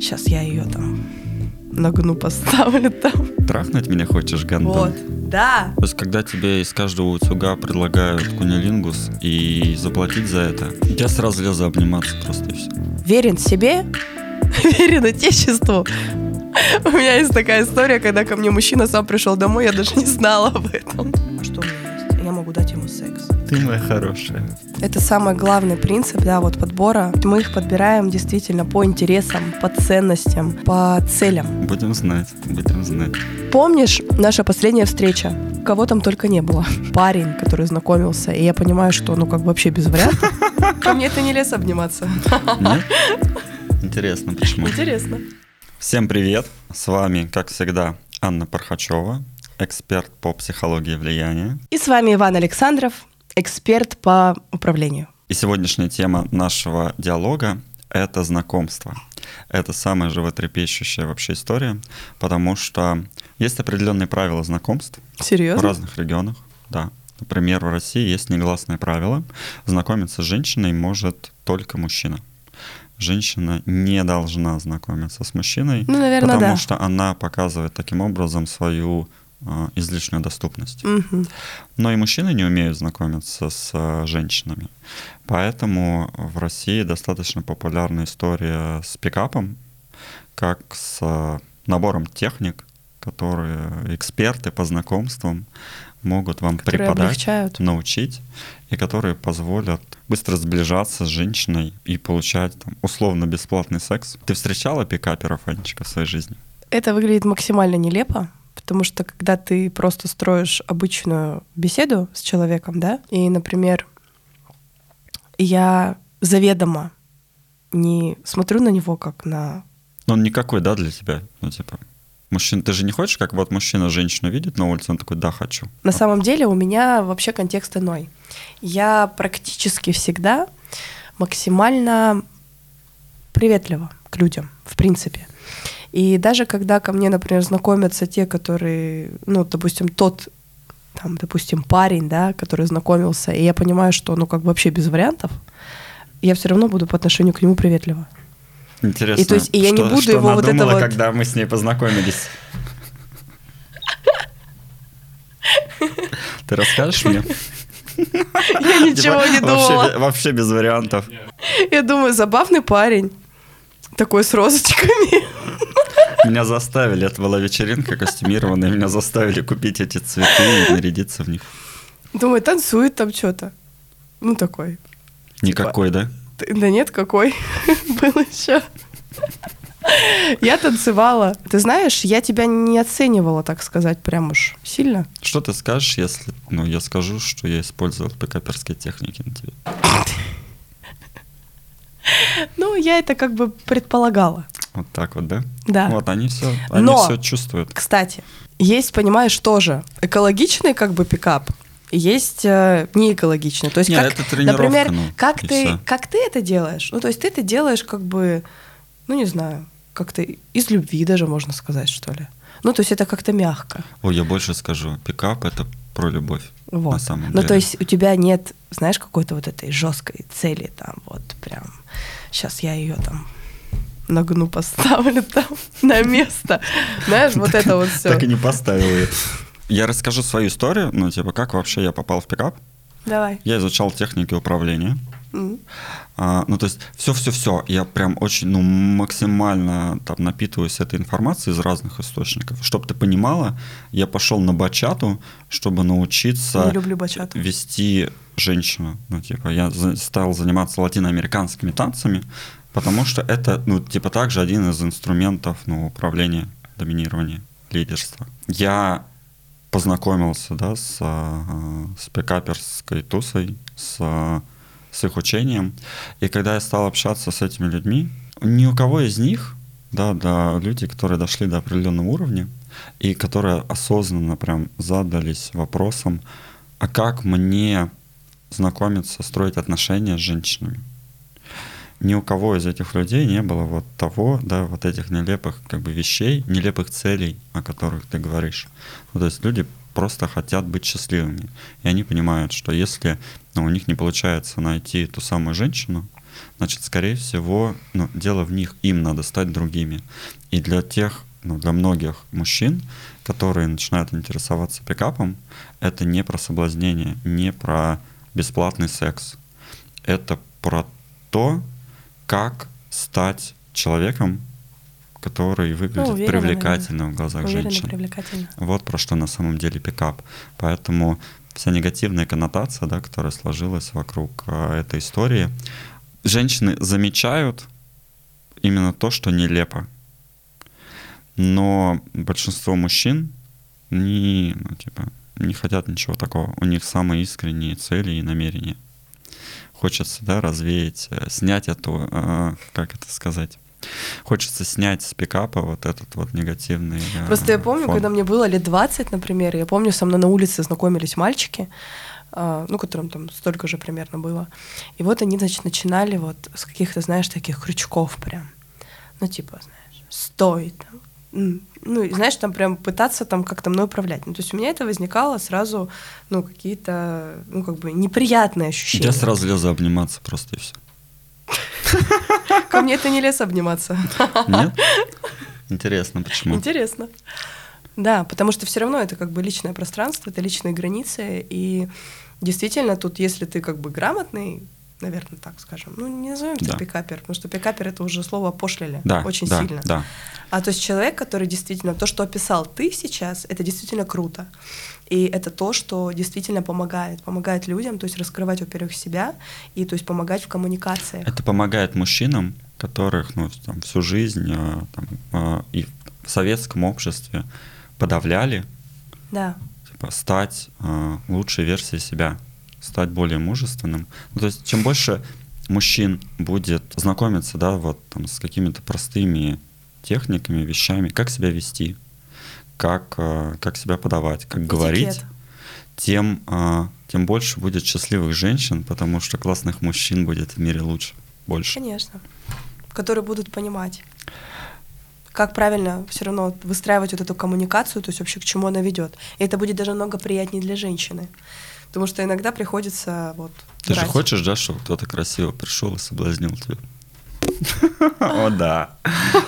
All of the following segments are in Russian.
Сейчас я ее там нагну поставлю там. Трахнуть меня хочешь, Гандон? Вот, да. То есть, когда тебе из каждого утюга предлагают кунилингус и заплатить за это, я сразу лезу обниматься просто и все. Верен себе, верен отечеству. У меня есть такая история, когда ко мне мужчина сам пришел домой, я даже не знала об этом. Могу дать ему секс. Ты моя хорошая. Это самый главный принцип, да, вот подбора. Мы их подбираем действительно по интересам, по ценностям, по целям. Будем знать, будем знать. Помнишь наша последняя встреча? Кого там только не было. Парень, который знакомился, и я понимаю, что ну как бы вообще без вариантов. Ко мне это не лез обниматься. Нет? Интересно, почему? Интересно. Всем привет! С вами, как всегда, Анна Пархачева, эксперт по психологии влияния. И с вами Иван Александров, эксперт по управлению. И сегодняшняя тема нашего диалога – это знакомство. Это самая животрепещущая вообще история, потому что есть определенные правила знакомств Серьезно? в разных регионах. Да. Например, в России есть негласное правило. Знакомиться с женщиной может только мужчина. Женщина не должна знакомиться с мужчиной, Ну, наверное, потому да. что она показывает таким образом свою излишнюю доступность. Мгм. Но и мужчины не умеют знакомиться с э, женщинами. Поэтому в России достаточно популярна история с пикапом, как с э, набором техник, которые эксперты по знакомствам могут вам Которые преподать, облегчают. научить, и которые позволят быстро сближаться с женщиной и получать там, условно бесплатный секс. Ты встречала пикаперов, Анечка, в своей жизни? Это выглядит максимально нелепо, потому что когда ты просто строишь обычную беседу с человеком, да, и, например, я заведомо не смотрю на него как на... Но он никакой, да, для тебя? Ну, типа, мужчина, ты же не хочешь, как вот мужчина женщину видит на улице, он такой, да, хочу. На самом деле у меня вообще контекст иной. Я практически всегда максимально приветлива к людям, в принципе. И даже когда ко мне, например, знакомятся те, которые, ну, допустим, тот, там, допустим, парень, да, который знакомился, и я понимаю, что, ну, как бы вообще без вариантов, я все равно буду по отношению к нему приветлива. Интересно, И то есть- и я не что- буду что его она вот это вот- когда мы с ней познакомились. Ты расскажешь мне? Я ничего Типа, не вообще думала. Вообще без вариантов. Я думаю, забавный парень, такой с розочками. Меня заставили, это была вечеринка костюмированная, меня заставили купить эти цветы и нарядиться в них. Думаю, танцует там что-то. Ну, такой. Никакой, да? Т- Да нет, какой был еще. Я танцевала. Ты знаешь, я тебя не оценивала, так сказать, прям уж сильно. Что ты скажешь, если ну, я скажу, что я использовал пикаперские техники на тебе? Ну, я это как бы предполагала. Вот так вот, да? Да. Вот они все, они Но- все чувствуют. Кстати, есть, понимаешь, тоже экологичный как бы пикап, есть э, неэкологичный. То есть, Не, как, это например, ну, как ты, как ты это делаешь? Ну, то есть ты это делаешь как бы, ну, не знаю, как-то из любви даже можно сказать, что ли. Ну, то есть это как-то мягко. Ой, я больше скажу. Пикап это про любовь. Вот. На самом ну, деле. то есть у тебя нет, знаешь, какой-то вот этой жесткой цели, там, вот прям, сейчас я ее там нагну поставлю там на место. Знаешь, вот это вот все. Так и не поставил ее. Я расскажу свою историю, ну, типа, как вообще я попал в пикап. Давай. Я изучал техники управления. А, ну, то есть, все-все-все. Я прям очень, ну, максимально там напитываюсь этой информацией из разных источников. Чтобы ты понимала, я пошел на бачату, чтобы научиться Не люблю бачату. вести женщину. Ну, типа, я за- стал заниматься латиноамериканскими танцами, потому что это, ну, типа, также один из инструментов, ну, управления, доминирования, лидерства. Я познакомился, да, с, а, с пикаперской тусой, с, с их учением. И когда я стал общаться с этими людьми, ни у кого из них, да, да, люди, которые дошли до определенного уровня, и которые осознанно прям задались вопросом, а как мне знакомиться, строить отношения с женщинами? Ни у кого из этих людей не было вот того, да, вот этих нелепых как бы вещей, нелепых целей, о которых ты говоришь. Ну, то есть люди просто хотят быть счастливыми. И они понимают, что если ну, у них не получается найти ту самую женщину, значит, скорее всего, ну, дело в них, им надо стать другими. И для тех, ну, для многих мужчин, которые начинают интересоваться пикапом, это не про соблазнение, не про бесплатный секс. Это про то, как стать человеком, который выглядит ну, уверенно, привлекательно в глазах уверенно, женщин. Привлекательно. Вот про что на самом деле пикап. Поэтому вся негативная коннотация, да, которая сложилась вокруг э, этой истории, женщины замечают именно то, что нелепо. Но большинство мужчин не, ну, типа, не хотят ничего такого. У них самые искренние цели и намерения. Хочется, да, развеять, э, снять эту, э, как это сказать, хочется снять с пикапа вот этот вот негативный э, Просто я помню, фон. когда мне было лет 20, например, я помню, со мной на улице знакомились мальчики, ну, которым там столько же примерно было. И вот они, значит, начинали вот с каких-то, знаешь, таких крючков прям. Ну, типа, знаешь, стой там. Ну, знаешь, там прям пытаться там как-то мной управлять. Ну, то есть у меня это возникало сразу, ну, какие-то, ну, как бы неприятные ощущения. Я сразу лезу обниматься просто и все. Ко мне это не лес обниматься. Нет? Интересно, почему? Интересно. Да, потому что все равно это как бы личное пространство, это личные границы, и действительно тут, если ты как бы грамотный, наверное, так скажем. Ну, не назовем да. это пикапер, потому что пикапер это уже слово пошлили да, очень да, сильно. Да. А то есть человек, который действительно то, что описал ты сейчас, это действительно круто. И это то, что действительно помогает, помогает людям, то есть раскрывать, во-первых, себя и то есть помогать в коммуникации. Это помогает мужчинам, которых ну, там, всю жизнь э, там, э, и в советском обществе подавляли, да. типа, стать э, лучшей версией себя стать более мужественным. Ну, то есть чем больше мужчин будет знакомиться, да, вот там с какими-то простыми техниками, вещами, как себя вести, как, э, как себя подавать, как Этикет. говорить, тем, э, тем больше будет счастливых женщин, потому что классных мужчин будет в мире лучше, больше. Конечно. Которые будут понимать, как правильно все равно выстраивать вот эту коммуникацию, то есть вообще к чему она ведет. И это будет даже много приятнее для женщины. Потому что иногда приходится вот. Ты брать. же хочешь, да, чтобы кто-то красиво пришел и соблазнил тебя? О, да.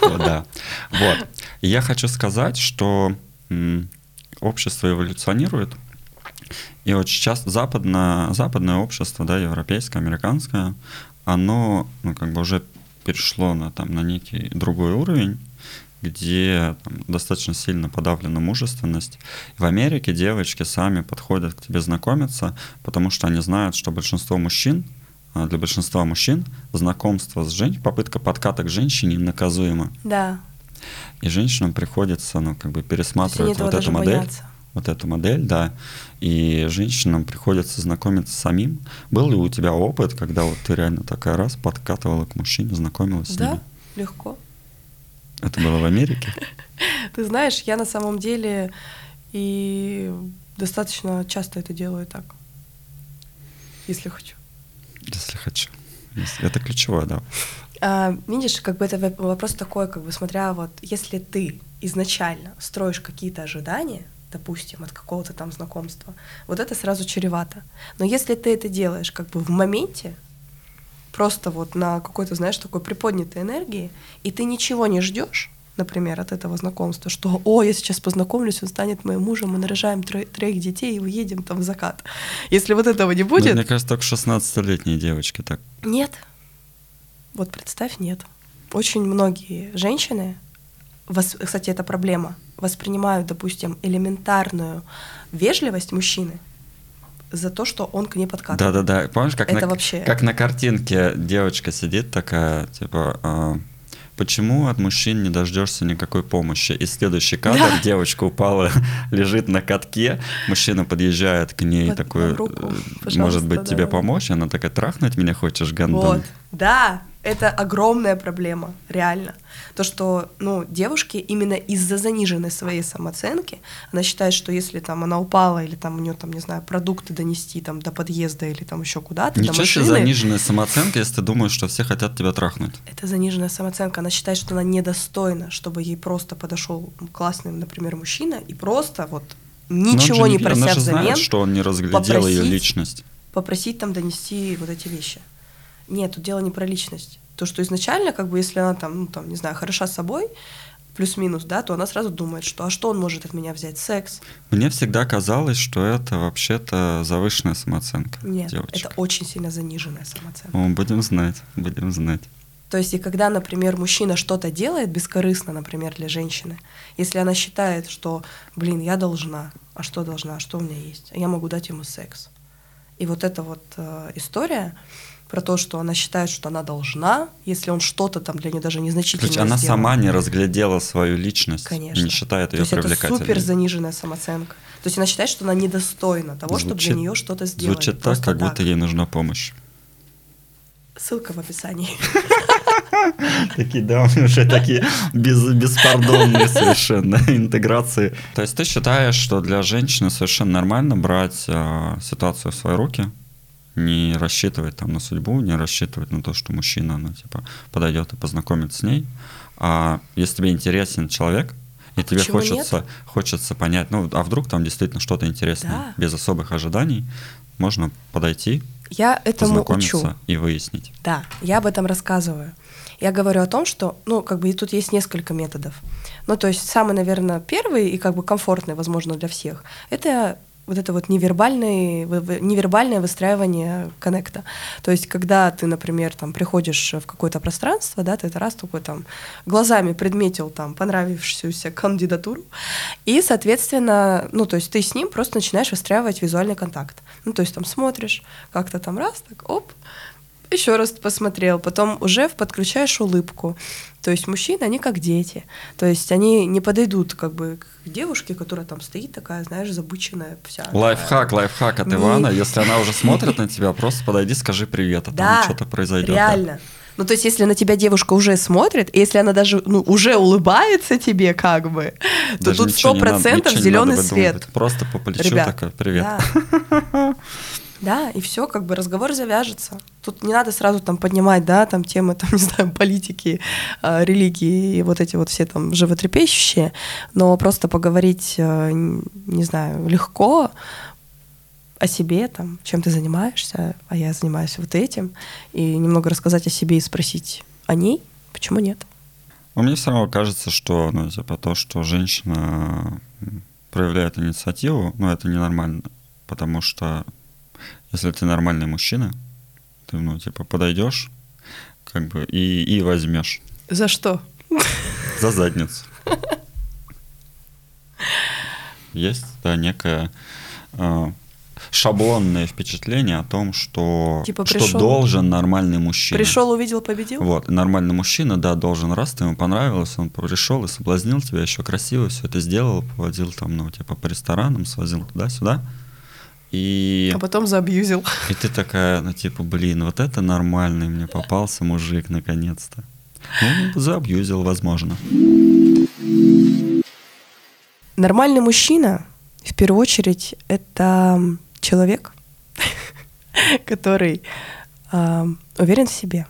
О, да. Вот. Я хочу сказать, что общество эволюционирует. И вот сейчас западное, западное общество, да, европейское, американское, оно ну, как бы уже перешло на, там, на некий другой уровень где там, достаточно сильно подавлена мужественность. В Америке девочки сами подходят к тебе знакомиться, потому что они знают, что большинство мужчин, а, для большинства мужчин знакомство с женщиной, попытка подката к женщине наказуема. Да. И женщинам приходится, ну, как бы пересматривать вот эту модель. Боятся. Вот эту модель, да. И женщинам приходится знакомиться самим. Был ли у тебя опыт, когда вот ты реально такая раз подкатывала к мужчине, знакомилась да, с ним? Да, легко. Это было в Америке? Ты знаешь, я на самом деле и достаточно часто это делаю так, если хочу. Если хочу. Это ключевое, да. А, видишь, как бы это вопрос такой, как бы смотря вот, если ты изначально строишь какие-то ожидания, допустим, от какого-то там знакомства, вот это сразу чревато. Но если ты это делаешь как бы в моменте, просто вот на какой-то, знаешь, такой приподнятой энергии, и ты ничего не ждешь, например, от этого знакомства, что, о, я сейчас познакомлюсь, он станет моим мужем, мы нарожаем троих, троих детей и уедем там в закат. Если вот этого не будет... Ну, мне кажется, только 16-летние девочки так. Нет. Вот представь, нет. Очень многие женщины, кстати, это проблема, воспринимают, допустим, элементарную вежливость мужчины за то, что он к ней подкатывает. Да-да-да. Помнишь, как, Это на, вообще... как на картинке девочка сидит такая, типа, э, почему от мужчин не дождешься никакой помощи? И следующий кадр, да. девочка упала, лежит на катке, мужчина подъезжает к ней, Под, такой, руку, э, может быть, да, тебе да. помочь? Она такая, трахнуть меня хочешь, гандон? Вот, да, это огромная проблема, реально. То, что ну, девушки именно из-за заниженной своей самооценки, она считает, что если там она упала или там у нее там, не знаю, продукты донести там до подъезда или там еще куда-то, Ничего до машины. заниженная самооценка, если ты думаешь, что все хотят тебя трахнуть. Это заниженная самооценка. Она считает, что она недостойна, чтобы ей просто подошел классный, например, мужчина и просто вот ничего не, не прося она же взамен. Знает, что он не разглядел попросить, ее личность. Попросить там донести вот эти вещи. Нет, тут дело не про личность. То, что изначально, как бы, если она там, ну, там, не знаю, хороша собой, плюс-минус, да, то она сразу думает, что а что он может от меня взять? Секс? Мне всегда казалось, что это вообще-то завышенная самооценка Нет, девочек. это очень сильно заниженная самооценка. О, будем знать, будем знать. То есть, и когда, например, мужчина что-то делает бескорыстно, например, для женщины, если она считает, что, блин, я должна, а что должна, а что у меня есть, я могу дать ему секс. И вот эта вот э, история про то, что она считает, что она должна, если он что-то там для нее даже незначительно Короче, она сделал. сама не разглядела свою личность, Конечно. не считает То ее есть это привлекательной. супер заниженная самооценка. То есть она считает, что она недостойна того, чтобы для Звучит- нее что-то сделать. Звучит так, Просто как будто ей нужна помощь. Ссылка в описании. Такие, да, уже такие без, беспардонные совершенно интеграции. То есть ты считаешь, что для женщины совершенно нормально брать а, ситуацию в свои руки, не рассчитывать там на судьбу, не рассчитывать на то, что мужчина, ну, типа, подойдет и познакомит с ней. А если тебе интересен человек, и тебе почему хочется, хочется понять, ну, а вдруг там действительно что-то интересное, Да. без особых ожиданий, можно подойти, Я этому познакомиться учу. и выяснить. Да, я об этом рассказываю. Я говорю о том, что, ну, как бы и тут есть несколько методов. Ну, то есть самый, наверное, первый и как бы комфортный, возможно, для всех, это вот это вот невербальное, невербальное выстраивание коннекта. То есть, когда ты, например, там приходишь в какое-то пространство, да, ты это раз такой там глазами предметил там понравившуюся кандидатуру, и, соответственно, ну, то есть ты с ним просто начинаешь выстраивать визуальный контакт. Ну, то есть там смотришь, как-то там раз, так, оп, еще раз посмотрел, потом уже подключаешь улыбку. То есть мужчины, они как дети. То есть они не подойдут как бы к девушке, которая там стоит такая, знаешь, забыченная вся. Лайфхак, лайфхак от Не. Ивана. Если она уже смотрит на тебя, просто подойди, скажи привет, а Да, там что-то произойдет. да. реально. Ну, то есть, если на тебя девушка уже смотрит, если она даже ну, уже улыбается тебе, как бы, то Даже тут ничего сто процентов зеленый свет. Просто по плечу Ребят, такая, привет. Да. Да, и все, как бы разговор завяжется. Тут не надо сразу там поднимать, да, там темы, там, не знаю, политики, э, религии и вот эти вот все там животрепещущие, но просто поговорить, э, не знаю, легко о себе, там, чем ты занимаешься, а я занимаюсь вот этим, и немного рассказать о себе и спросить о ней, почему нет? Но мне все равно кажется, что, ну, типа, то, что женщина проявляет инициативу, ну, это ненормально. Потому что если ты нормальный мужчина, ты, ну, типа, подойдешь, как бы, и, и возьмешь За что? за задницу. Есть, да, некое э, шаблонное впечатление о том, что, Типа что пришел- должен нормальный мужчина. Пришел, увидел, победил? Вот, нормальный мужчина, да, должен раз, ты ему понравилось, он пришел и соблазнил тебя, еще красиво все это сделал, поводил там, ну, типа, по ресторанам, свозил туда-сюда. И, А потом заабьюзил. и ты такая, ну, типа, блин, вот это нормальный мне попался мужик, наконец-то. Ну, заабьюзил, возможно. Нормальный мужчина, в первую очередь, это человек, который а, уверен в себе.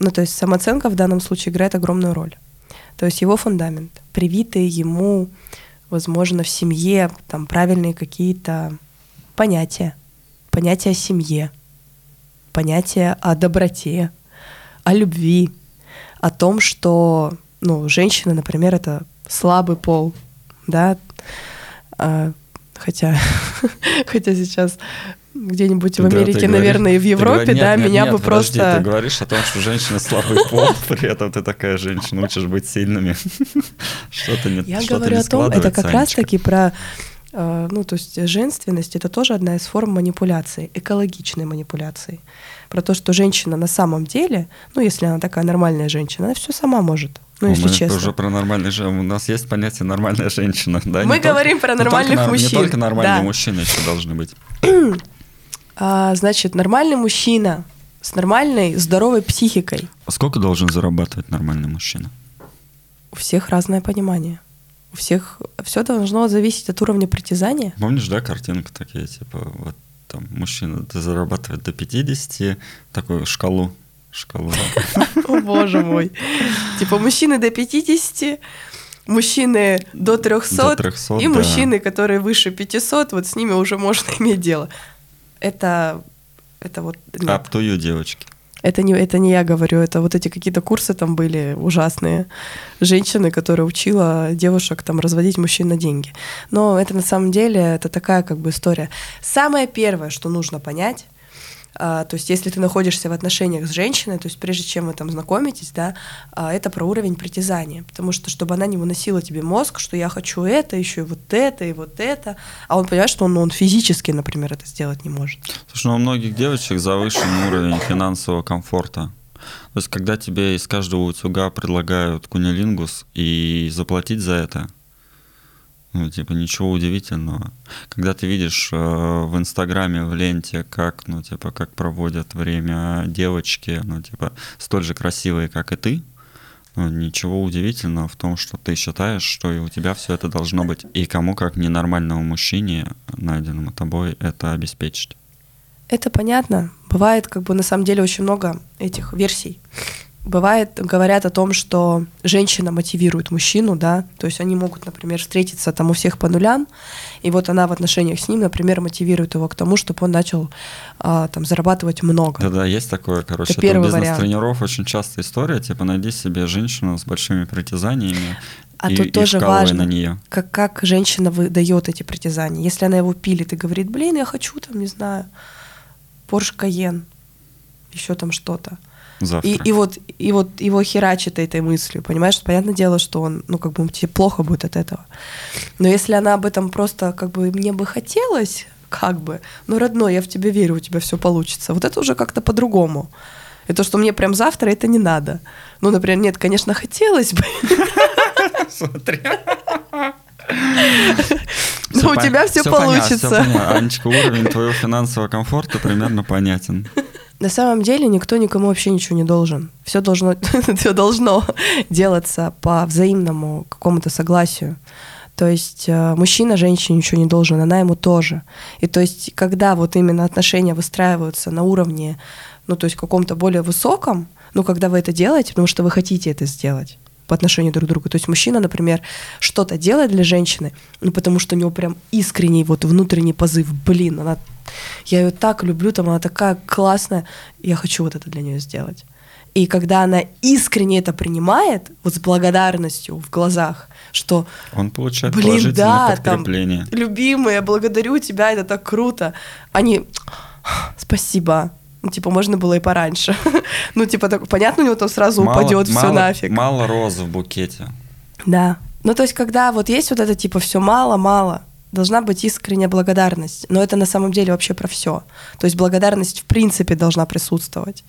Ну, то есть самооценка в данном случае играет огромную роль. То есть его фундамент, привитые ему, возможно, в семье там правильные какие-то понятия, понятия о семье, понятия о доброте, о любви, о том, что, ну, женщина, например, это слабый пол, да, А, хотя, хотя сейчас где-нибудь в Да, Америке, говоришь- наверное, и в Европе, говоришь, да, нет, меня нет, бы нет, подожди, просто... Ты говоришь о том, что женщина слабый пол, при этом ты такая женщина, учишь быть сильными. Что-то не Я говорю не о том, это как раз Анечка. таки про, ну, то есть женственность, это тоже одна из форм манипуляции, экологичной манипуляции. Про то, что женщина на самом деле, ну, если она такая нормальная женщина, она все сама может. Ну, Ну, если мы честно. уже про нормальных женщин. У нас есть понятие нормальная женщина. Да? Мы Не только- говорим про не только нормальных нар- мужчин, Не только нормальные да. мужчины еще должны быть. А, значит, нормальный мужчина с нормальной, здоровой психикой. А сколько должен зарабатывать нормальный мужчина? У всех разное понимание. У всех все должно зависеть от уровня притязания. Помнишь, да, картинка такие, типа, вот там мужчина зарабатывает до 50, такую шкалу, шкалу. О, боже мой. Типа мужчины до 50, мужчины до 300, До 300, и да. мужчины, которые выше 500, вот с ними уже можно иметь дело. Это, это вот... нет. Up to you, девочки. Это не, это не я говорю, это вот эти какие-то курсы там были ужасные. Женщины, которые учила девушек там разводить мужчин на деньги. Но это на самом деле, это такая как бы история. Самое первое, что нужно понять, а, то есть, если ты находишься в отношениях с женщиной, то есть, прежде чем вы там знакомитесь, да, а, это про уровень притязания. Потому что, чтобы она не выносила тебе мозг, что я хочу это, еще и вот это, и вот это, а он понимает, что он, он физически, например, это сделать не может. Слушай, ну у многих девочек завышенный уровень финансового комфорта. То есть, когда тебе из каждого утюга предлагают кунилингус и заплатить за это – ну, типа, ничего удивительного. Когда ты видишь э, в Инстаграме, в ленте, как, ну, типа, как проводят время девочки, ну, типа, столь же красивые, как и ты, ну, ничего удивительного в том, что ты считаешь, что и у тебя все это должно быть. И кому, как ненормальному мужчине, найденному тобой, это обеспечить. Это понятно. Бывает, как бы, на самом деле, очень много этих версий. Бывает, говорят о том, что женщина мотивирует мужчину, да, то есть они могут, например, встретиться там у всех по нулям, и вот она в отношениях с ним, например, мотивирует его к тому, чтобы он начал а, там зарабатывать много. Да-да, есть такое, короче, это, это бизнес-тренеров очень частая история, типа найди себе женщину с большими притязаниями, а и, тут тоже важно, на нее. Как, как женщина выдает эти притязания. Если она его пилит и говорит, блин, я хочу там, не знаю, Porsche Cayenne, еще там что-то. Завтра. И, и, вот, и вот его херачит этой мыслью, понимаешь? Понятное дело, что он, ну, как бы тебе плохо будет от этого. Но если она об этом просто, как бы, мне бы хотелось, как бы, ну, родной, я в тебя верю, у тебя все получится. Вот это уже как-то по-другому. И то, что мне прям завтра, это не надо. Ну, например, нет, конечно, хотелось бы. Смотри. Но у тебя все получится. Анечка, уровень твоего финансового комфорта примерно понятен. На самом деле никто никому вообще ничего не должен. Все должно, все должно делаться по взаимному какому-то согласию. То есть э, мужчина женщине ничего не должен, она ему тоже. И то есть когда вот именно отношения выстраиваются на уровне, ну то есть каком-то более высоком, ну когда вы это делаете, потому что вы хотите это сделать, по отношению друг к другу. То есть мужчина, например, что-то делает для женщины, ну потому что у него прям искренний вот внутренний позыв, блин, она, я ее так люблю, там она такая классная, я хочу вот это для нее сделать. И когда она искренне это принимает, вот с благодарностью в глазах, что он получает блин, положительное да, подкрепление. Там, любимый, я благодарю тебя, это так круто. Они, спасибо, типа, можно было и пораньше. ну, типа, так, понятно, у него там сразу мало, упадет все нафиг. Мало роз в букете. Да. Ну, то есть, когда вот есть вот это, типа, все мало-мало, должна быть искренняя благодарность. Но это на самом деле вообще про все. То есть благодарность в принципе должна присутствовать.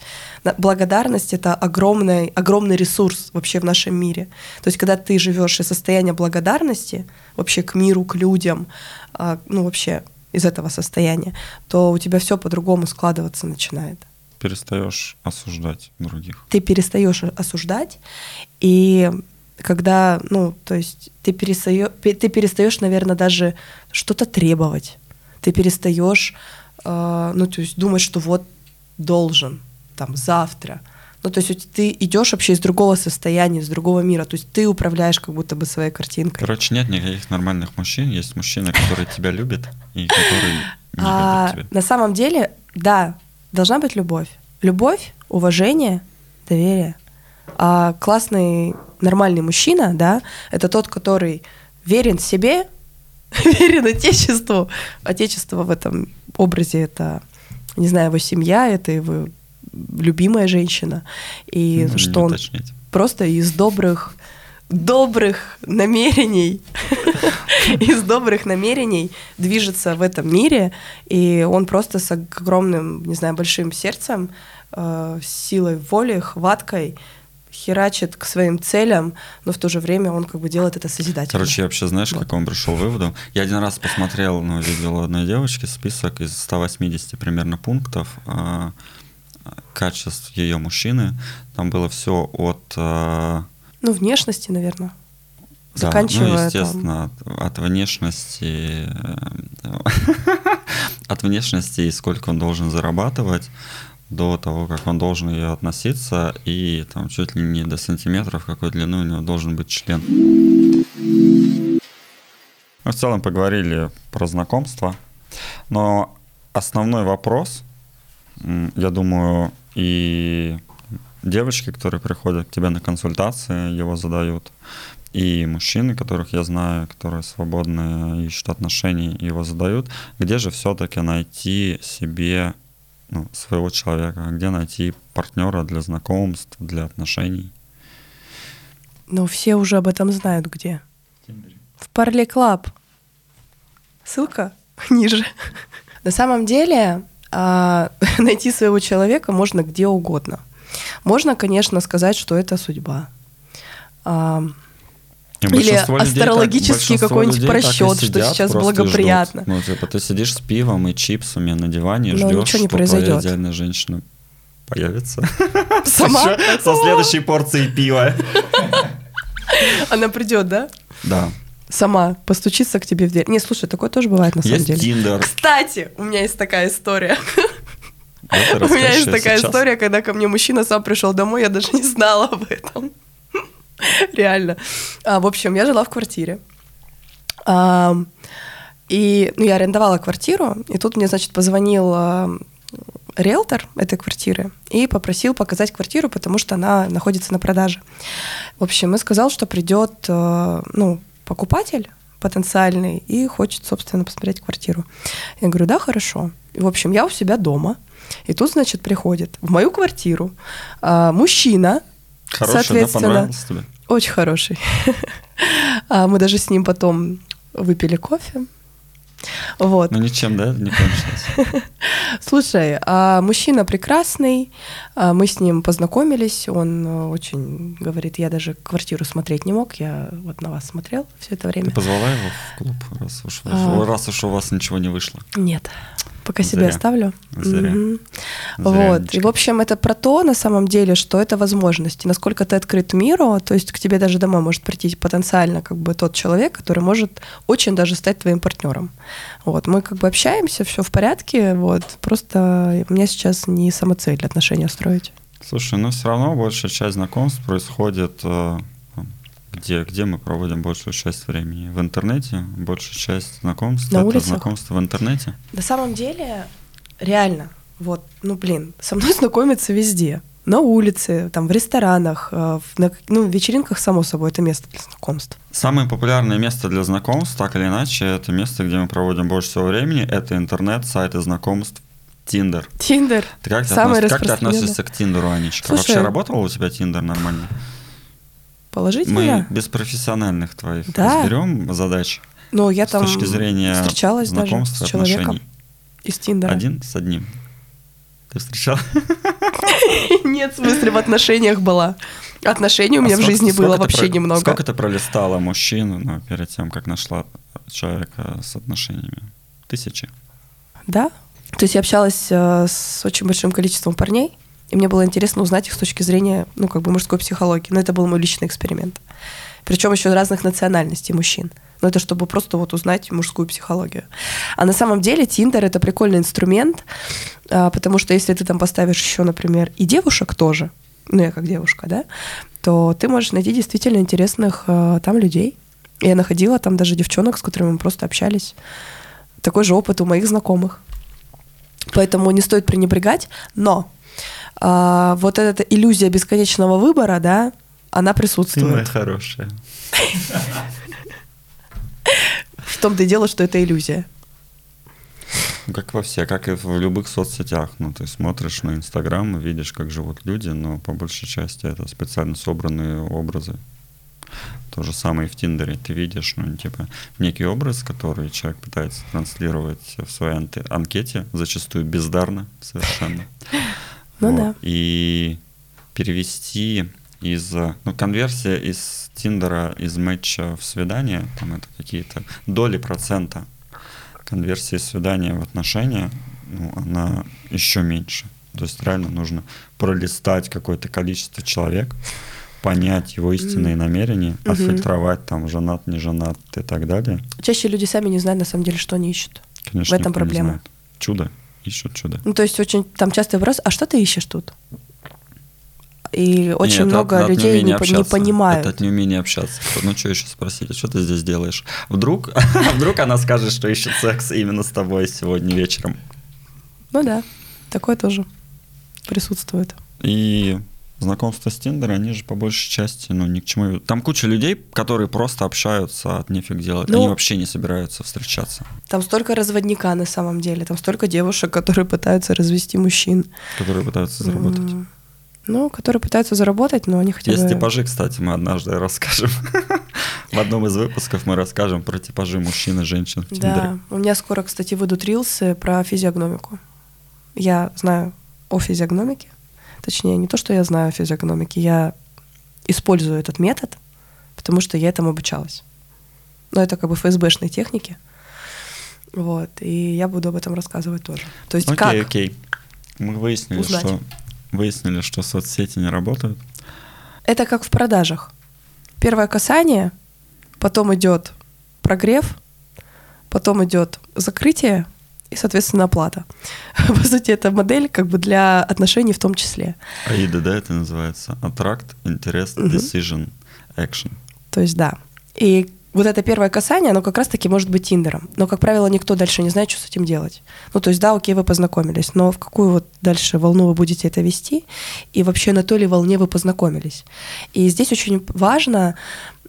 Благодарность это огромный, огромный ресурс вообще в нашем мире. То есть когда ты живешь из состояния благодарности вообще к миру, к людям, а, ну вообще из этого состояния, то у тебя все по-другому складываться начинает. Перестаешь осуждать других. Ты перестаешь осуждать, и когда, ну, то есть ты перестаешь, ты перестаешь, наверное, даже что-то требовать. Ты перестаешь, э, ну, то есть думать, что вот должен, там, завтра. Ну, то есть ты идешь вообще из другого состояния, из другого мира. То есть ты управляешь как будто бы своей картинкой. Короче, нет никаких нормальных мужчин. Есть мужчины, которые тебя любят и которые не а, любят тебя. На самом деле, да, должна быть любовь. Любовь, уважение, доверие. А классный, нормальный мужчина, да, это тот, который верен себе, верен отечеству. Отечество в этом образе это, не знаю, его семья, это его любимая женщина, и ну, что он уточнять. просто из добрых добрых намерений, из добрых намерений движется в этом мире, и он просто с огромным, не знаю, большим сердцем, э, силой воли, хваткой херачит к своим целям, но в то же время он как бы делает это созидательно. Короче, я вообще знаешь, вот. к какому пришел выводу? Я один раз посмотрел, ну, видел одной девочки список из 180 примерно пунктов, э, качеств ее мужчины. Там было все от... Э, ну, внешности, наверное. Да, Заканчивая ну, естественно, там... от, от внешности, э, от внешности и сколько он должен зарабатывать, до того, как он должен ее относиться, и там чуть ли не до сантиметров, какой длины у него должен быть член. Мы в целом поговорили про знакомство, но основной вопрос – я думаю, И девочки, которые приходят к тебе на консультации, его задают. И мужчины, которых я знаю, которые свободно ищут отношений, его задают. Где же все-таки найти себе ну, своего человека? Где найти партнера для знакомств, для отношений? Ну, все уже об этом знают где. В Parley Club. Ссылка ниже. На самом деле, а, найти своего человека можно где угодно. Можно, конечно, сказать, что это судьба. А, или астрологический какой-нибудь просчет, что сейчас благоприятно. Ждут. Ну, типа, ты сидишь с пивом и чипсами на диване и ждешь, что произойдет. твоя идеальная женщина появится. Сама? Со следующей порцией пива. Она придет, да? Да. Сама постучится к тебе в дверь. Не, слушай, такое тоже бывает на самом есть деле. Тиндер. Кстати, у меня есть такая история. У меня есть такая история, когда ко мне мужчина сам пришел домой, я даже не знала об этом. Реально. А, в общем, я жила в квартире. А, и ну, я арендовала квартиру, и тут мне, значит, позвонил а, риэлтор этой квартиры и попросил показать квартиру, потому что она находится на продаже. В общем, и сказал, что придет а, ну, покупатель потенциальный и хочет, собственно, посмотреть квартиру. Я говорю, да, хорошо. И, в общем, я у себя дома, и тут, значит, приходит в мою квартиру а, мужчина, Хороший, соответственно, да, тебе? Очень хороший. А мы даже с ним потом выпили кофе. Вот. Ну ничем, да, не кончилось. Слушай, а мужчина прекрасный, а мы с ним познакомились, он э, очень говорит, я даже квартиру смотреть не мог, я вот на вас смотрел все это время. Ты позвала его в клуб, раз уж, а... раз уж у вас ничего не вышло? Нет. Пока себе оставлю. Зря. Угу. Вот. И, в общем, это про то, на самом деле, что это возможности. Насколько ты открыт миру, то есть к тебе даже домой может прийти потенциально как бы тот человек, который может очень даже стать твоим партнером. Вот. Мы как бы общаемся, все в порядке, вот. Просто у меня сейчас не самоцель отношения строить. Слушай, но все равно большая часть знакомств происходит э, где, где мы проводим большую часть времени? В интернете? Большая часть знакомств? На это улицах? знакомство в интернете? На самом деле, реально, вот, ну блин, со мной знакомятся везде. На улице, там, в ресторанах, э, в, на, ну, в вечеринках, само собой, это место для знакомств. Самое популярное место для знакомств, так или иначе, это место, где мы проводим больше всего времени, это интернет, сайты знакомств, Tinder. Tinder. Ты как, ты, относ... как ты относишься к Tinder у, Анечка? Слушай, Вообще работал у тебя Tinder нормально? Положительно? Мы без профессиональных твоих да. разберем задач. Но я там с точки зрения встречалась знакомства, даже с человеком отношений. из Тиндера. Один с одним. Ты встречал? Нет, в смысле, в отношениях была. Отношений у а меня в жизни было вообще немного. Сколько ты пролистала мужчину ну, перед тем, как нашла человека с отношениями? Тысячи? Да. То есть я общалась э, с очень большим количеством парней, и мне было интересно узнать их с точки зрения, ну, как бы мужской психологии. Но это был мой личный эксперимент. Причем еще разных национальностей мужчин. Но это чтобы просто вот узнать мужскую психологию. А на самом деле Тиндер это прикольный инструмент, а, потому что если ты там поставишь еще, например, и девушек тоже, ну я как девушка, да, то ты можешь найти действительно интересных а, там людей. Я находила там даже девчонок, с которыми мы просто общались. Такой же опыт у моих знакомых. Поэтому не стоит пренебрегать, но а, вот эта иллюзия бесконечного выбора, да, она присутствует. Ты моя хорошая. В том-то и дело, что это иллюзия. Как во все, как и в любых соцсетях. Ну, ты смотришь на Инстаграм и видишь, как живут люди, но по большей части это специально собранные образы. То же самое и в Тиндере. Ты видишь, ну, типа, некий образ, который человек пытается транслировать в своей анкете, зачастую бездарно совершенно. Ну вот. да. И перевести из... Ну, конверсия из Тиндера, из матча в свидание, там это какие-то доли процента конверсии свидания в отношения, ну, она еще меньше. То есть реально нужно пролистать какое-то количество человек, понять его истинные намерения, угу. отфильтровать там женат, не женат и так далее. Чаще люди сами не знают на самом деле, что они ищут. Конечно, в этом проблема. Чудо ищут чудо. Ну, то есть очень там частый вопрос, а что ты ищешь тут? И очень Нет, много от, людей от не, не понимают. Это от неумения общаться. Ну, что еще спросить, а что ты здесь делаешь? Вдруг, вдруг она скажет, что ищет секс именно с тобой сегодня вечером. Ну да, такое тоже. присутствует. И знакомства с Тиндера, они же по большей части, ну, ни к чему. Там куча людей, которые просто общаются от нефиг делать. Ну, они вообще не собираются встречаться. Там столько разводника на самом деле, там столько девушек, которые пытаются развести мужчин. Которые пытаются заработать. М, Ну, которые пытаются заработать, но они хотя Есть бы... типажи, кстати, мы однажды расскажем. В одном из выпусков мы расскажем про типажи мужчин и женщин в Тиндере. Да, у меня скоро, кстати, выйдут рилсы про физиогномику. Я знаю о физиогномике. Точнее, не то, что я знаю о физиогномике, я использую этот метод, потому что я этому обучалась. Но это как бы ФСБшные техники. Вот, и я буду об этом рассказывать тоже. То есть Окей, как окей. Мы выяснили, Узнать. что выяснили, что соцсети не работают. Это как в продажах. Первое касание, потом идет прогрев, потом идет закрытие и, соответственно, оплата. По сути, это модель как бы для отношений в том числе. АИДа, да, это называется? Attract, Interest, Мгм. Decision, Action. То есть да. И вот это первое касание, оно как раз-таки может быть Тиндером. Но, как правило, никто дальше не знает, что с этим делать. Ну, то есть, да, окей, вы познакомились, но в какую вот дальше волну вы будете это вести, и вообще на той ли волне вы познакомились. И здесь очень важно,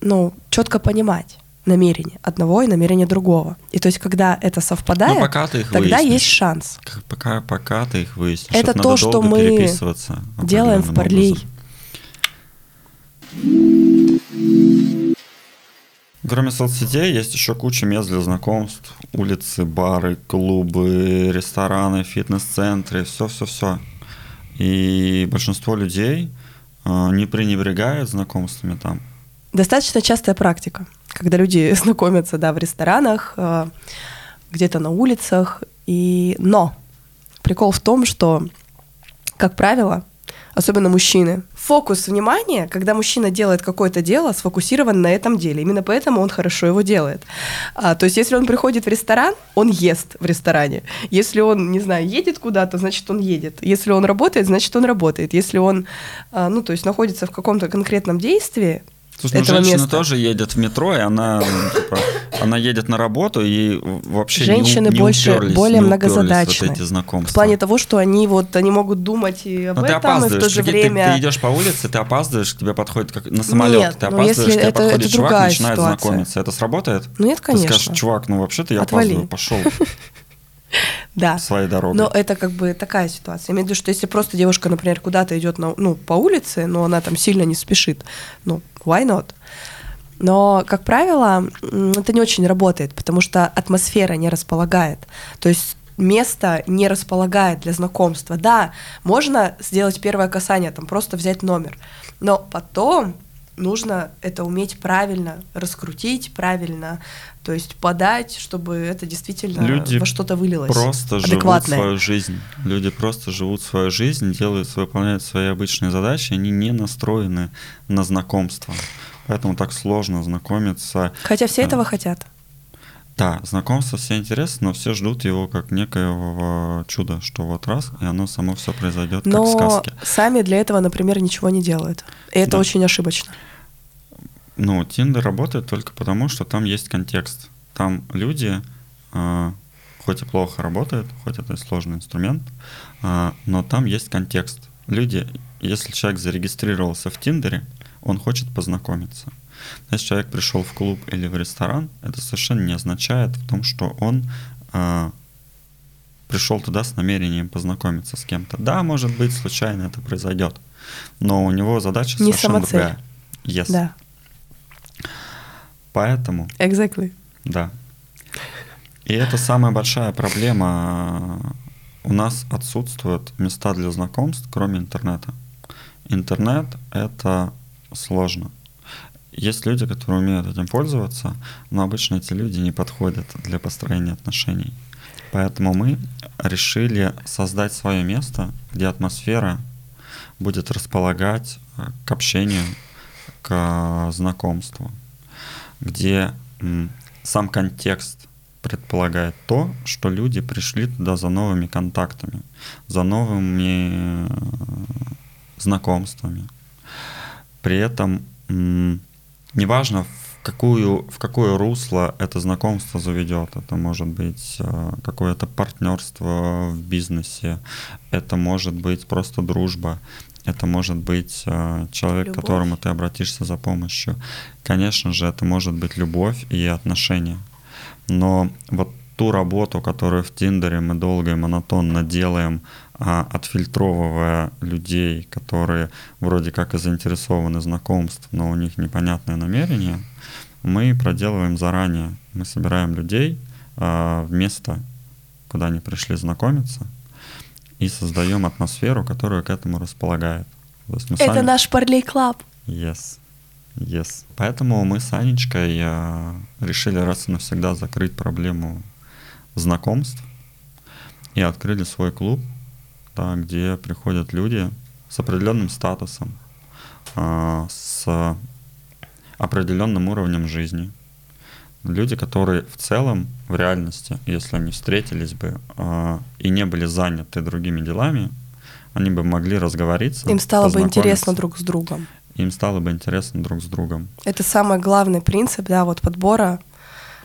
ну, четко понимать намерение одного и намерение другого. И то есть, когда это совпадает, Но пока ты их тогда выяснишь. есть шанс. Пока, пока ты их выяснишь. Это надо то, что мы делаем в Парлей. Кроме соцсетей есть еще куча мест для знакомств. Улицы, бары, клубы, рестораны, фитнес-центры, все-все-все. И большинство людей э, не пренебрегают знакомствами там. Достаточно частая практика, когда люди знакомятся, да, в ресторанах, э, где-то на улицах. И... Но прикол в том, что, как правило, особенно мужчины, фокус внимания, когда мужчина делает какое-то дело, сфокусирован на этом деле. Именно поэтому он хорошо его делает. А, то есть, если он приходит в ресторан, он ест в ресторане. Если он, не знаю, едет куда-то, значит, он едет. Если он работает, значит, он работает. Если он, а, ну, то есть, находится в каком-то конкретном действии, Слушай, ну, этого женщина места. тоже едет в метро, и она, ну, типа, она едет на работу, и вообще не Женщины не больше- уперлись, более не многозадачны. Вот эти знакомства. В плане того, что они вот они могут думать и об Но Ну, ты этом, и в то же ты- время. Ты, идешь по улице, ты опаздываешь, к тебе подходит как на самолет. Нет, ты опаздываешь, если к тебе это- подходит это чувак, начинает ситуация. знакомиться. Это сработает? Ну нет, Ты конечно. скажешь, чувак, ну вообще-то я Отвали. опаздываю, пошел да. своей дорогой. Но это как бы такая ситуация. Я имею в виду, что если просто девушка, например, куда-то идет на, ну, по улице, но она там сильно не спешит, ну, why not? Но, как правило, это не очень работает, потому что атмосфера не располагает. То есть место не располагает для знакомства. Да, можно сделать первое касание, там просто взять номер, но потом нужно это уметь правильно раскрутить, правильно, то есть подать, чтобы это действительно Люди во что-то вылилось. просто живут свою жизнь. Люди просто живут свою жизнь, делают, выполняют свои обычные задачи, они не настроены на знакомство. Поэтому так сложно знакомиться. Хотя все Да. этого хотят. Да, знакомство все интересно, но все ждут его как некоего чуда, что вот раз, и оно само все произойдет, как в Но сказке. сами для этого, например, ничего не делают. И это Да. очень ошибочно. Ну, Тиндер работает только потому, что там есть контекст. Там люди, э, хоть и плохо работают, хоть это и сложный инструмент, э, но там есть контекст. Люди, если человек зарегистрировался в Тиндере, он хочет познакомиться. Если человек пришел в клуб или в ресторан, это совершенно не означает в том, что он э, пришел туда с намерением познакомиться с кем-то. Да, может быть, случайно это произойдет, но у него задача Не совершенно самоцель. другая. Yes. Да, Поэтому, exactly. да. И это самая большая проблема. У нас отсутствуют места для знакомств, кроме интернета. Интернет — это сложно. Есть люди, которые умеют этим пользоваться, но обычно эти люди не подходят для построения отношений. Поэтому мы решили создать свое место, где атмосфера будет располагать э, к общению, к э, знакомству, где сам контекст предполагает то, что люди пришли туда за новыми контактами, за новыми э, знакомствами. При этом неважно, в какую, в какое русло это знакомство заведет. Это может быть э, какое-то партнерство в бизнесе, это может быть просто дружба, это может быть э, человек, любовь. к которому ты обратишься за помощью. Конечно же, это может быть любовь и отношения. Но вот ту работу, которую в Тиндере мы долго и монотонно делаем, а, отфильтровывая людей, которые вроде как и заинтересованы знакомств, но у них непонятное намерение, мы проделываем заранее. Мы собираем людей а, в место, куда они пришли знакомиться, и создаем атмосферу, которая к этому располагает. Это сами... наш Parley Club. Yes. Yes. Поэтому мы с Анечкой э, решили раз и навсегда закрыть проблему знакомств и открыли свой клуб, да, где приходят люди с определенным статусом, э, с определенным уровнем жизни. Люди, которые в целом, в реальности, если они встретились бы э, и не были заняты другими делами, они бы могли разговориться. Им стало бы интересно друг с другом. Им стало бы интересно друг с другом. Это самый главный принцип, да, вот подбора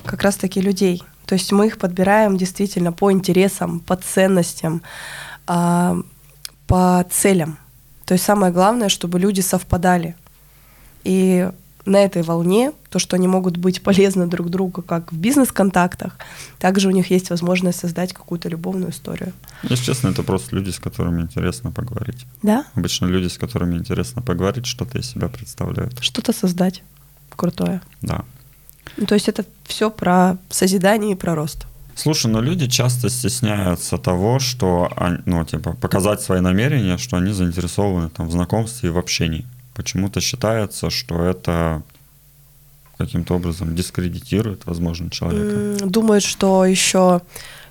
как раз-таки людей. То есть мы их подбираем действительно по интересам, по ценностям, э, по целям. То есть самое главное, чтобы люди совпадали. И на этой волне, то, что они могут быть полезны друг другу как в бизнес-контактах, также у них есть возможность создать какую-то любовную историю. Если честно, это просто люди, с которыми интересно поговорить. Да? Обычно люди, с которыми интересно поговорить, что-то из себя представляют. Что-то создать крутое. Да. Ну, то есть это все про созидание и про рост. Слушай, но люди часто стесняются того, что, ну, типа, показать свои намерения, что они заинтересованы там, в знакомстве и в общении почему-то считается, что это каким-то образом дискредитирует, возможно, человека. Думают, что еще,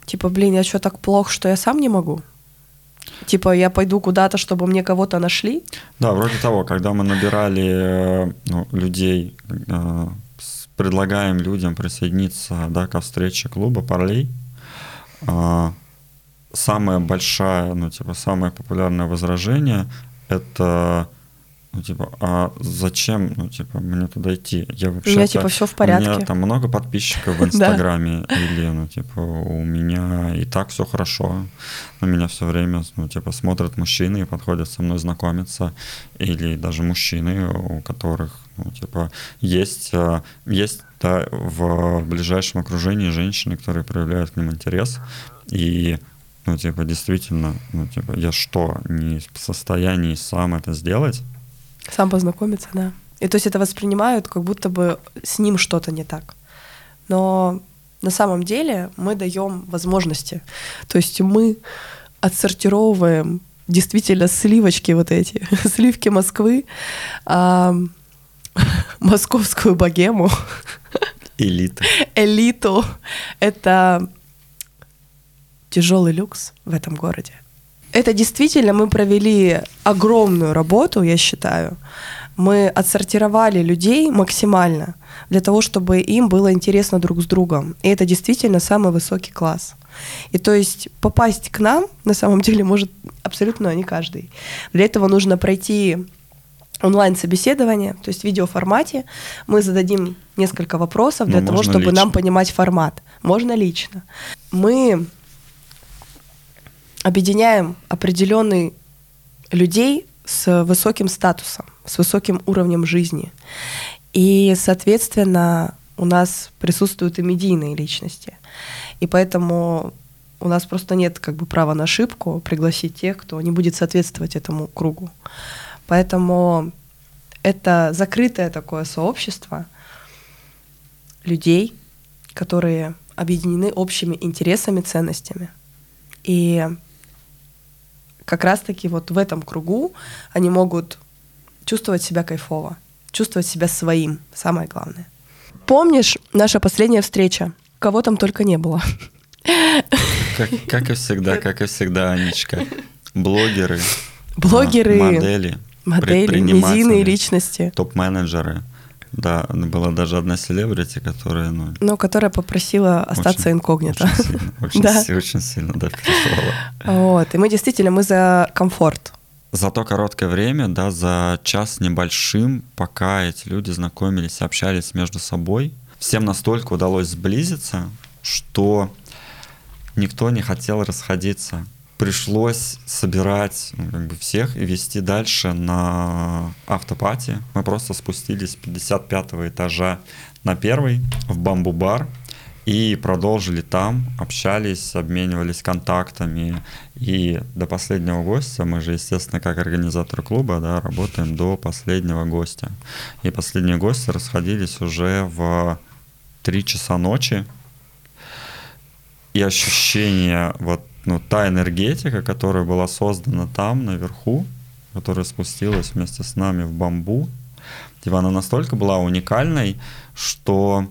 типа, блин, я что так плохо, что я сам не могу? Типа, я пойду куда-то, чтобы мне кого-то нашли? Да, вроде того, когда мы набирали э, ну, людей, э, предлагаем людям присоединиться да, ко встрече клуба «Парлей», э, самое большое, ну, типа, самое популярное возражение — это ну, типа, а зачем, ну, типа, мне туда идти? Я вообще... У меня, типа, все в порядке. У меня там много подписчиков в Инстаграме, или, ну, типа, у меня и так все хорошо. На меня все время, ну, типа, смотрят мужчины и подходят со мной знакомиться, или даже мужчины, у которых, ну, типа, есть, а, есть да, в ближайшем окружении женщины, которые проявляют к ним интерес, и ну, типа, действительно, ну, типа, я что, не в состоянии сам это сделать? Сам познакомиться, да. И то есть это воспринимают, как будто бы с ним что-то не так. Но на самом деле мы даем возможности. То есть мы отсортировываем действительно сливочки вот эти, сливки Москвы, а, московскую богему. Элиту. Элиту. Это тяжелый люкс в этом городе это действительно мы провели огромную работу, я считаю. Мы отсортировали людей максимально для того, чтобы им было интересно друг с другом. И это действительно самый высокий класс. И то есть попасть к нам на самом деле может абсолютно не каждый. Для этого нужно пройти онлайн-собеседование, то есть в видеоформате. Мы зададим несколько вопросов для ну, того, чтобы лично. нам понимать формат. Можно лично. Мы объединяем определенный людей с высоким статусом, с высоким уровнем жизни. И, соответственно, у нас присутствуют и медийные личности. И поэтому у нас просто нет как бы права на ошибку пригласить тех, кто не будет соответствовать этому кругу. Поэтому это закрытое такое сообщество людей, которые объединены общими интересами, ценностями. И как раз-таки вот в этом кругу они могут чувствовать себя кайфово, чувствовать себя своим, самое главное. Помнишь наша последняя встреча? Кого там только не было. Как, как и всегда, как и всегда, Анечка. Блогеры, блогеры, модели, модели медийные личности, топ-менеджеры, да, была даже одна селебрити, которая, ну... Ну, которая попросила остаться очень, инкогнито. Очень сильно, очень, да. очень сильно, да, переживала. Вот, и мы действительно, мы за комфорт. за то короткое время, да, за час небольшим, пока эти люди знакомились, общались между собой, всем настолько удалось сблизиться, что никто не хотел расходиться. Пришлось собирать ну, как бы всех и вести дальше на автопати. Мы просто спустились с 55 этажа на первый в бамбу-бар и продолжили там, общались, обменивались контактами. И до последнего гостя, мы же, естественно, как организатор клуба, да, работаем до последнего гостя. И последние гости расходились уже в 3 часа ночи. И ощущение, вот ну, та энергетика, которая была создана там, наверху, которая спустилась вместе с нами в бамбу, типа она настолько была уникальной, что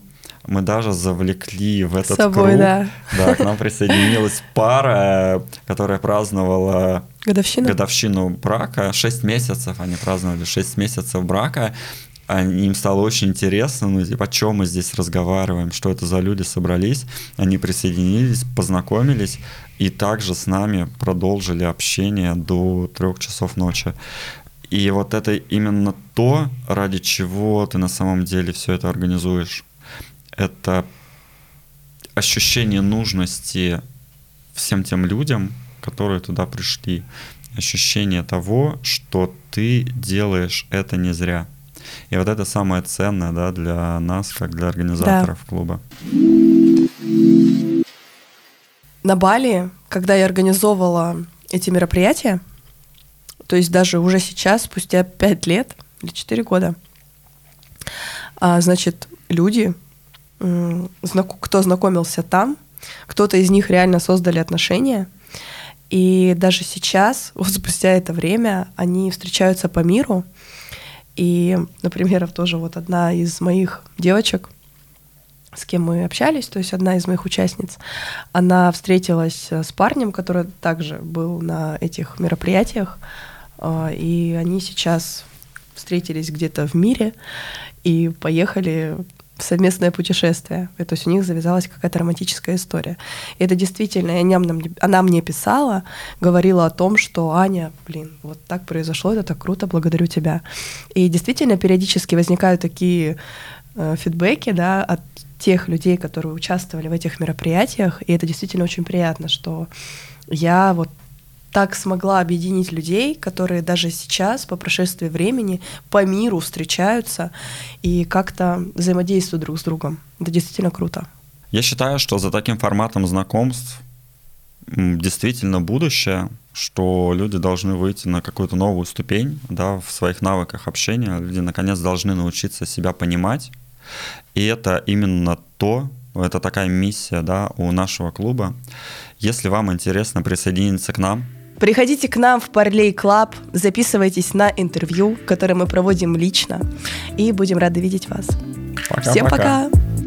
мы даже завлекли в этот собой, круг. Да. да, к нам присоединилась пара, которая праздновала годовщину, годовщину брака. Шесть месяцев они праздновали, шесть месяцев брака. Они, им стало очень интересно, ну, типа, о чем мы здесь разговариваем, что это за люди собрались. Они присоединились, познакомились и также с нами продолжили общение до трех часов ночи. И вот это именно то, ради чего ты на самом деле все это организуешь это ощущение нужности всем тем людям, которые туда пришли. Ощущение того, что ты делаешь это не зря. И вот это самое ценное да, для нас, как для организаторов да. клуба. На Бали, когда я организовывала эти мероприятия, то есть даже уже сейчас, спустя 5 лет или 4 года, а, значит, люди кто знакомился там, кто-то из них реально создали отношения. И даже сейчас, вот спустя это время, они встречаются по миру. И, например, тоже вот одна из моих девочек, с кем мы общались, то есть одна из моих участниц, она встретилась с парнем, который также был на этих мероприятиях, а, и они сейчас встретились где-то в мире и поехали совместное путешествие. И, то есть у них завязалась какая-то романтическая история. И это действительно, она, она мне писала, говорила о том, что Аня, блин, вот так произошло, это так круто, благодарю тебя. И действительно периодически возникают такие э, фидбэки, да, от тех людей, которые участвовали в этих мероприятиях, и это действительно очень приятно, что я вот так смогла объединить людей, которые даже сейчас, по прошествии времени, по миру встречаются и как-то взаимодействуют друг с другом. Это действительно круто. Я считаю, что за таким форматом знакомств действительно будущее, что люди должны выйти на какую-то новую ступень да, в своих навыках общения. Люди, наконец, должны научиться себя понимать. И это именно то, это такая миссия да, у нашего клуба. Если вам интересно присоединиться к нам, Приходите к нам в Parley Club, записывайтесь на интервью, которое мы проводим лично, и будем рады видеть вас. Пока, Всем пока! пока.